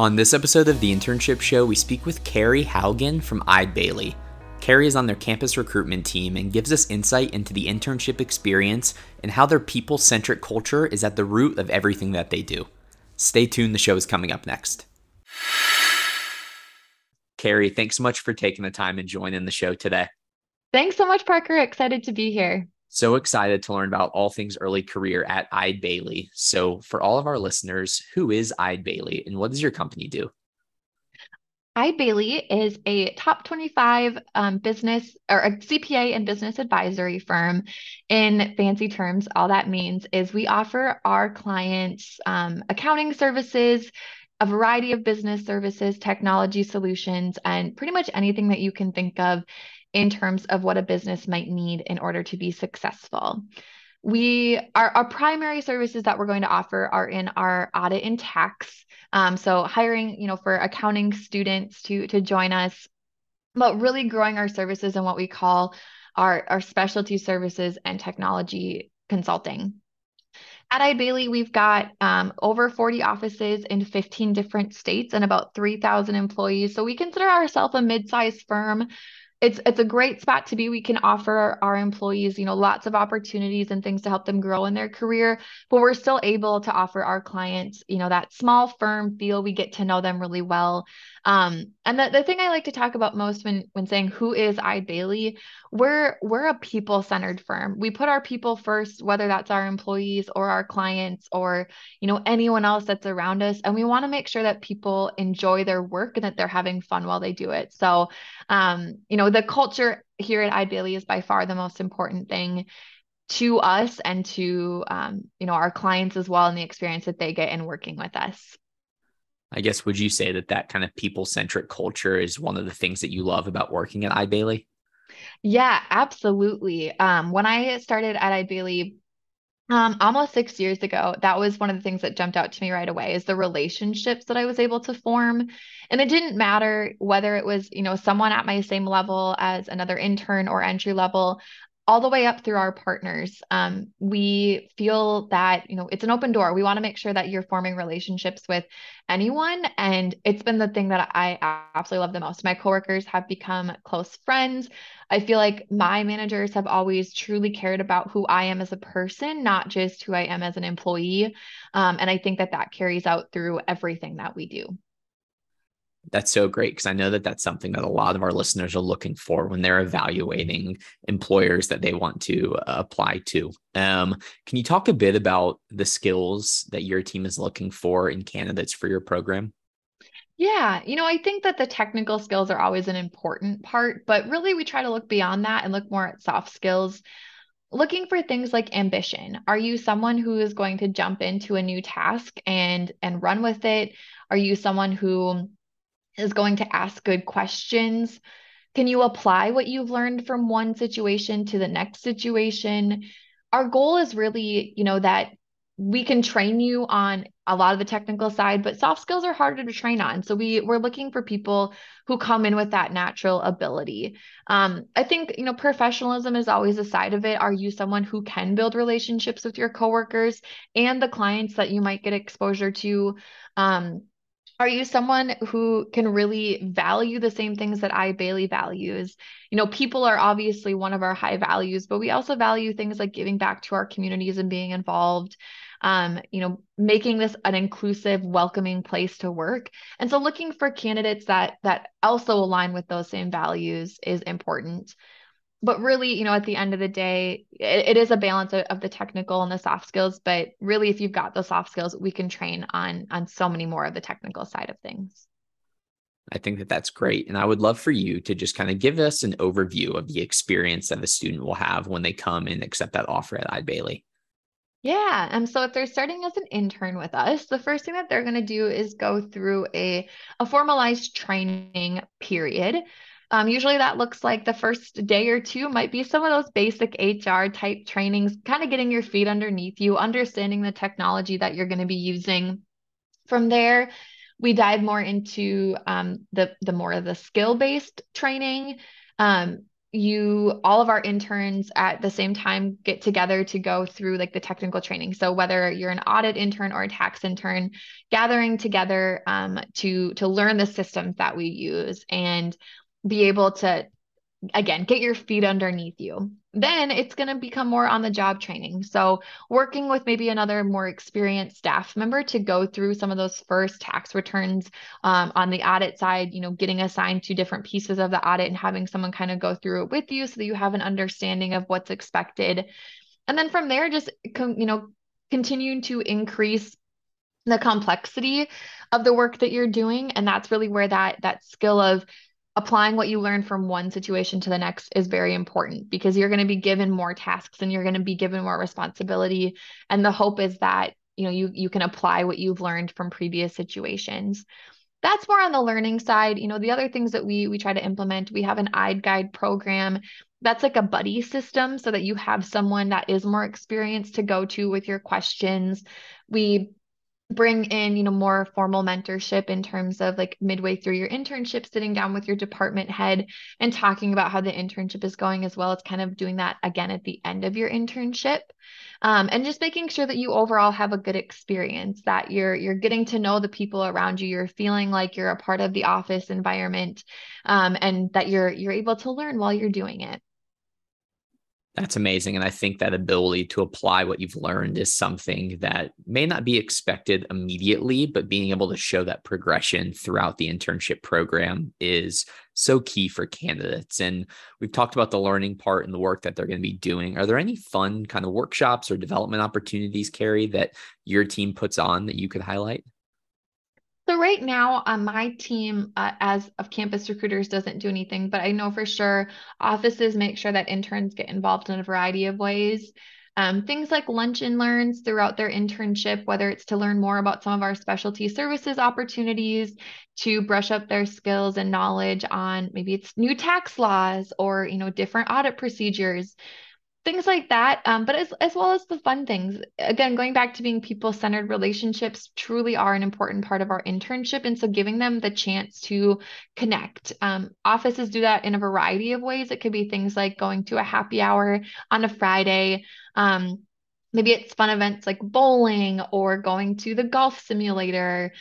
On this episode of the Internship Show, we speak with Carrie Haugen from Eide Bailly. Carrie is on their campus recruitment team and gives us insight into the internship experience and how their people centric culture is at the root of everything that they do. Stay tuned, the show is coming up next. Carrie, thanks so much for taking the time and joining the show today. Thanks so much, Parker. Excited to be here. So excited to learn about all things early career at Eide Bailly. So, for all of our listeners, who is Eide Bailly and what does your company do? Eide Bailly is a top 25 um, business or a CPA and business advisory firm. In fancy terms, all that means is we offer our clients um, accounting services, a variety of business services, technology solutions, and pretty much anything that you can think of in terms of what a business might need in order to be successful. We our, our primary services that we're going to offer are in our audit and tax. Um, so hiring, you know, for accounting students to to join us, but really growing our services in what we call our, our specialty services and technology consulting. At Eide Bailly, we've got um, over 40 offices in 15 different states and about 3,000 employees. So we consider ourselves a mid-sized firm it's it's a great spot to be. We can offer our employees, you know, lots of opportunities and things to help them grow in their career, but we're still able to offer our clients, you know, that small firm feel. We get to know them really well. Um, and the, the thing I like to talk about most when when saying who is Eide Bailly we're we're a people-centered firm. We put our people first, whether that's our employees or our clients or you know anyone else that's around us. And we want to make sure that people enjoy their work and that they're having fun while they do it. So um, you know, the culture here at Eide Bailly is by far the most important thing to us and to um, you know our clients as well and the experience that they get in working with us. I guess would you say that that kind of people centric culture is one of the things that you love about working at Eide Bailly yeah absolutely. Um, when i started at Eide Bailly um, almost six years ago, that was one of the things that jumped out to me right away is the relationships that I was able to form. And it didn't matter whether it was, you know, someone at my same level as another intern or entry level all the way up through our partners. Um, we feel that, you know, it's an open door. We want to make sure that you're forming relationships with anyone. And it's been the thing that I absolutely love the most. My coworkers have become close friends. I feel like my managers have always truly cared about who I am as a person, not just who I am as an employee. Um, and I think that that carries out through everything that we do. That's so great because I know that that's something that a lot of our listeners are looking for when they're evaluating employers that they want to uh, apply to. Um, can you talk a bit about the skills that your team is looking for in candidates for your program? Yeah, you know, I think that the technical skills are always an important part, but really we try to look beyond that and look more at soft skills. Looking for things like ambition. Are you someone who is going to jump into a new task and and run with it? Are you someone who is going to ask good questions? Can you apply what you've learned from one situation to the next situation? Our goal is really, you know, that we can train you on a lot of the technical side, but soft skills are harder to train on. So we we're looking for people who come in with that natural ability. Um, I think you know professionalism is always a side of it. Are you someone who can build relationships with your coworkers and the clients that you might get exposure to? Um, are you someone who can really value the same things that Eide Bailly values? You know, people are obviously one of our high values, but we also value things like giving back to our communities and being involved um, you know, making this an inclusive, welcoming place to work. And so looking for candidates that that also align with those same values is important. But really, you know, at the end of the day, it, it is a balance of, of the technical and the soft skills. But really, if you've got those soft skills, we can train on on so many more of the technical side of things. I think that that's great. And I would love for you to just kind of give us an overview of the experience that a student will have when they come and accept that offer at Eide Bailly. Yeah. And so if they're starting as an intern with us, the first thing that they're going to do is go through a, a formalized training period. Um, usually that looks like the first day or two might be some of those basic HR type trainings, kind of getting your feet underneath you, understanding the technology that you're going to be using. From there, we dive more into um, the the more of the skill based training. Um, you all of our interns at the same time get together to go through like the technical training so whether you're an audit intern or a tax intern gathering together um, to to learn the systems that we use and be able to again get your feet underneath you. Then it's going to become more on the job training. So working with maybe another more experienced staff member to go through some of those first tax returns um, on the audit side you know getting assigned to different pieces of the audit and having someone kind of go through it with you so that you have an understanding of what's expected. And then from there just you know continuing to increase the complexity of the work that you're doing. And that's really where that that skill of applying what you learn from one situation to the next is very important because you're going to be given more tasks and you're going to be given more responsibility. And the hope is that you know you you can apply what you've learned from previous situations. That's more on the learning side. You know the other things that we we try to implement we have an eyeguide program that's like a buddy system so that you have someone that is more experienced to go to with your questions. We bring in you know more formal mentorship in terms of like midway through your internship sitting down with your department head and talking about how the internship is going as well as kind of doing that again at the end of your internship. Um, and just making sure that you overall have a good experience that you're you're getting to know the people around you you're feeling like you're a part of the office environment um, and that you're you're able to learn while you're doing it that's amazing. And I think that ability to apply what you've learned is something that may not be expected immediately, but being able to show that progression throughout the internship program is so key for candidates. And we've talked about the learning part and the work that they're going to be doing. Are there any fun kind of workshops or development opportunities, Carrie, that your team puts on that you could highlight? So right now, uh, my team, uh, as of campus recruiters, doesn't do anything, but I know for sure offices make sure that interns get involved in a variety of ways. Um, things like lunch and learns throughout their internship, whether it's to learn more about some of our specialty services opportunities, to brush up their skills and knowledge on maybe it's new tax laws or you know different audit procedures things like that um, but as, as well as the fun things. Again going back to being people centered relationships truly are an important part of our internship and so giving them the chance to connect. Um, offices do that in a variety of ways. It could be things like going to a happy hour on a friday um, maybe it's fun events like bowling or going to the golf simulator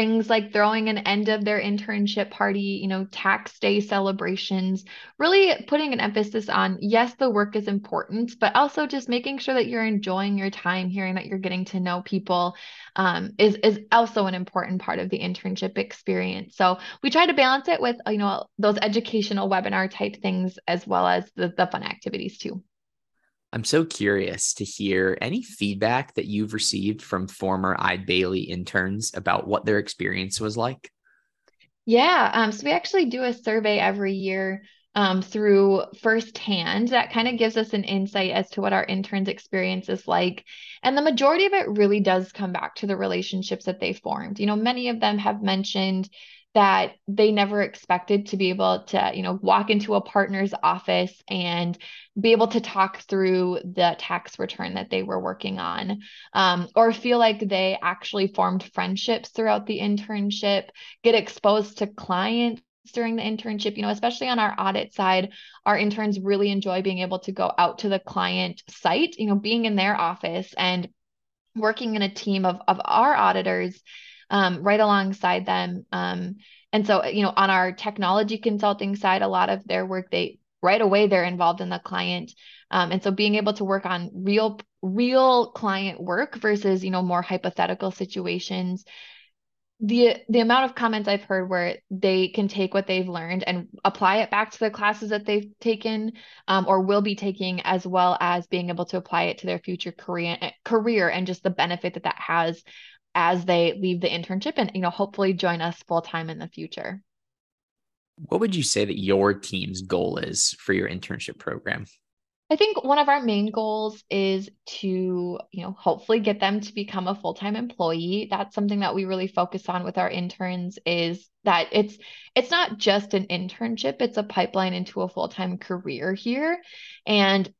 things like throwing an end of their internship party, you know, tax day celebrations, really putting an emphasis on yes, the work is important, but also just making sure that you're enjoying your time, hearing that you're getting to know people um, is is also an important part of the internship experience. So we try to balance it with you know those educational webinar type things as well as the the fun activities too. I'm so curious to hear any feedback that you've received from former Eide Bailly interns about what their experience was like. Yeah, um, so we actually do a survey every year um, through firsthand that kind of gives us an insight as to what our interns' experience is like. And the majority of it really does come back to the relationships that they formed. You know, many of them have mentioned that they never expected to be able to, you know, walk into a partner's office and be able to talk through the tax return that they were working on, um, or feel like they actually formed friendships throughout the internship, get exposed to clients during the internship, you know, especially on our audit side, our interns really enjoy being able to go out to the client site, you know, being in their office and working in a team of, of our auditors um, right alongside them. Um, and so, you know, on our technology consulting side, a lot of their work, they right away they're involved in the client. Um, and so being able to work on real, real client work versus, you know, more hypothetical situations the the amount of comments I've heard where they can take what they've learned and apply it back to the classes that they've taken um, or will be taking, as well as being able to apply it to their future career career and just the benefit that that has as they leave the internship and you know hopefully join us full time in the future. What would you say that your team's goal is for your internship program? I think one of our main goals is to, you know, hopefully get them to become a full-time employee. That's something that we really focus on with our interns is that it's it's not just an internship, it's a pipeline into a full-time career here. And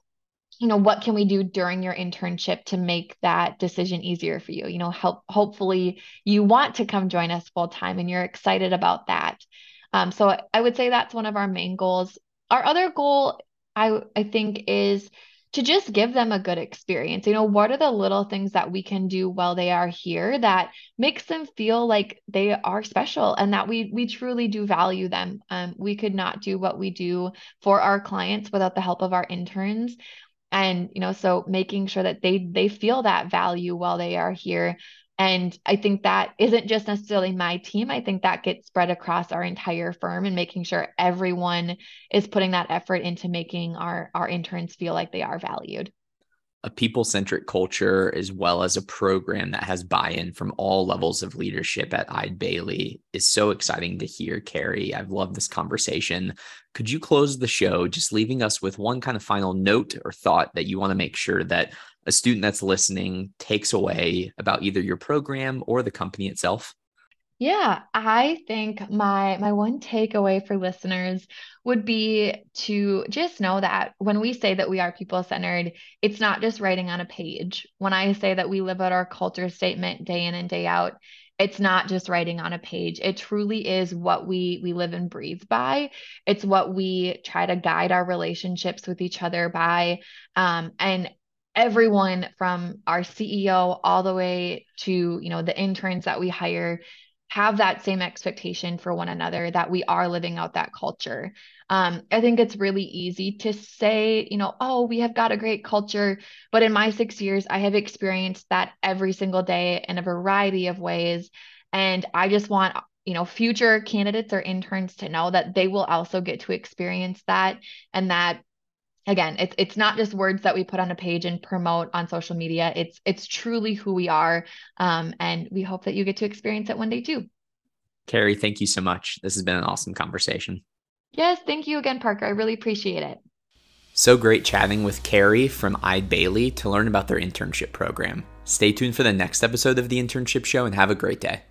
you know what can we do during your internship to make that decision easier for you you know help hopefully you want to come join us full time and you're excited about that um, so i would say that's one of our main goals our other goal, I I think, is to just give them a good experience. You know, what are the little things that we can do while they are here that makes them feel like they are special and that we we truly do value them. Um, we could not do what we do for our clients without the help of our interns. And you know, so making sure that they they feel that value while they are here and I think that isn't just necessarily my team. I think that gets spread across our entire firm and making sure everyone is putting that effort into making our, our interns feel like they are valued a people centric culture as well as a program that has buy in from all levels of leadership at Eide Bailly, is so exciting to hear, Carrie. I've loved this conversation. Could you close the show just leaving us with one kind of final note or thought that you want to make sure that a student that's listening takes away about either your program or the company itself? Yeah, I think my my one takeaway for listeners would be to just know that when we say that we are people centered, it's not just writing on a page. When I say that we live out our culture statement day in and day out, it's not just writing on a page. It truly is what we we live and breathe by. It's what we try to guide our relationships with each other by. Um, and everyone from our CEO all the way to you know the interns that we hire have that same expectation for one another that we are living out that culture. Um, I think it's really easy to say, you know, oh, we have got a great culture. But in my six years, I have experienced that every single day in a variety of ways. And I just want, you know, future candidates or interns to know that they will also get to experience that and that again it's it's not just words that we put on a page and promote on social media. It's it's truly who we are um, and we hope that you get to experience it one day too. Carrie thank you so much. This has been an awesome conversation. Yes thank you again parker. I really appreciate it. So great chatting with carrie from Eide Bailly to learn about their internship program. Stay tuned for the next episode of the internship show and have a great day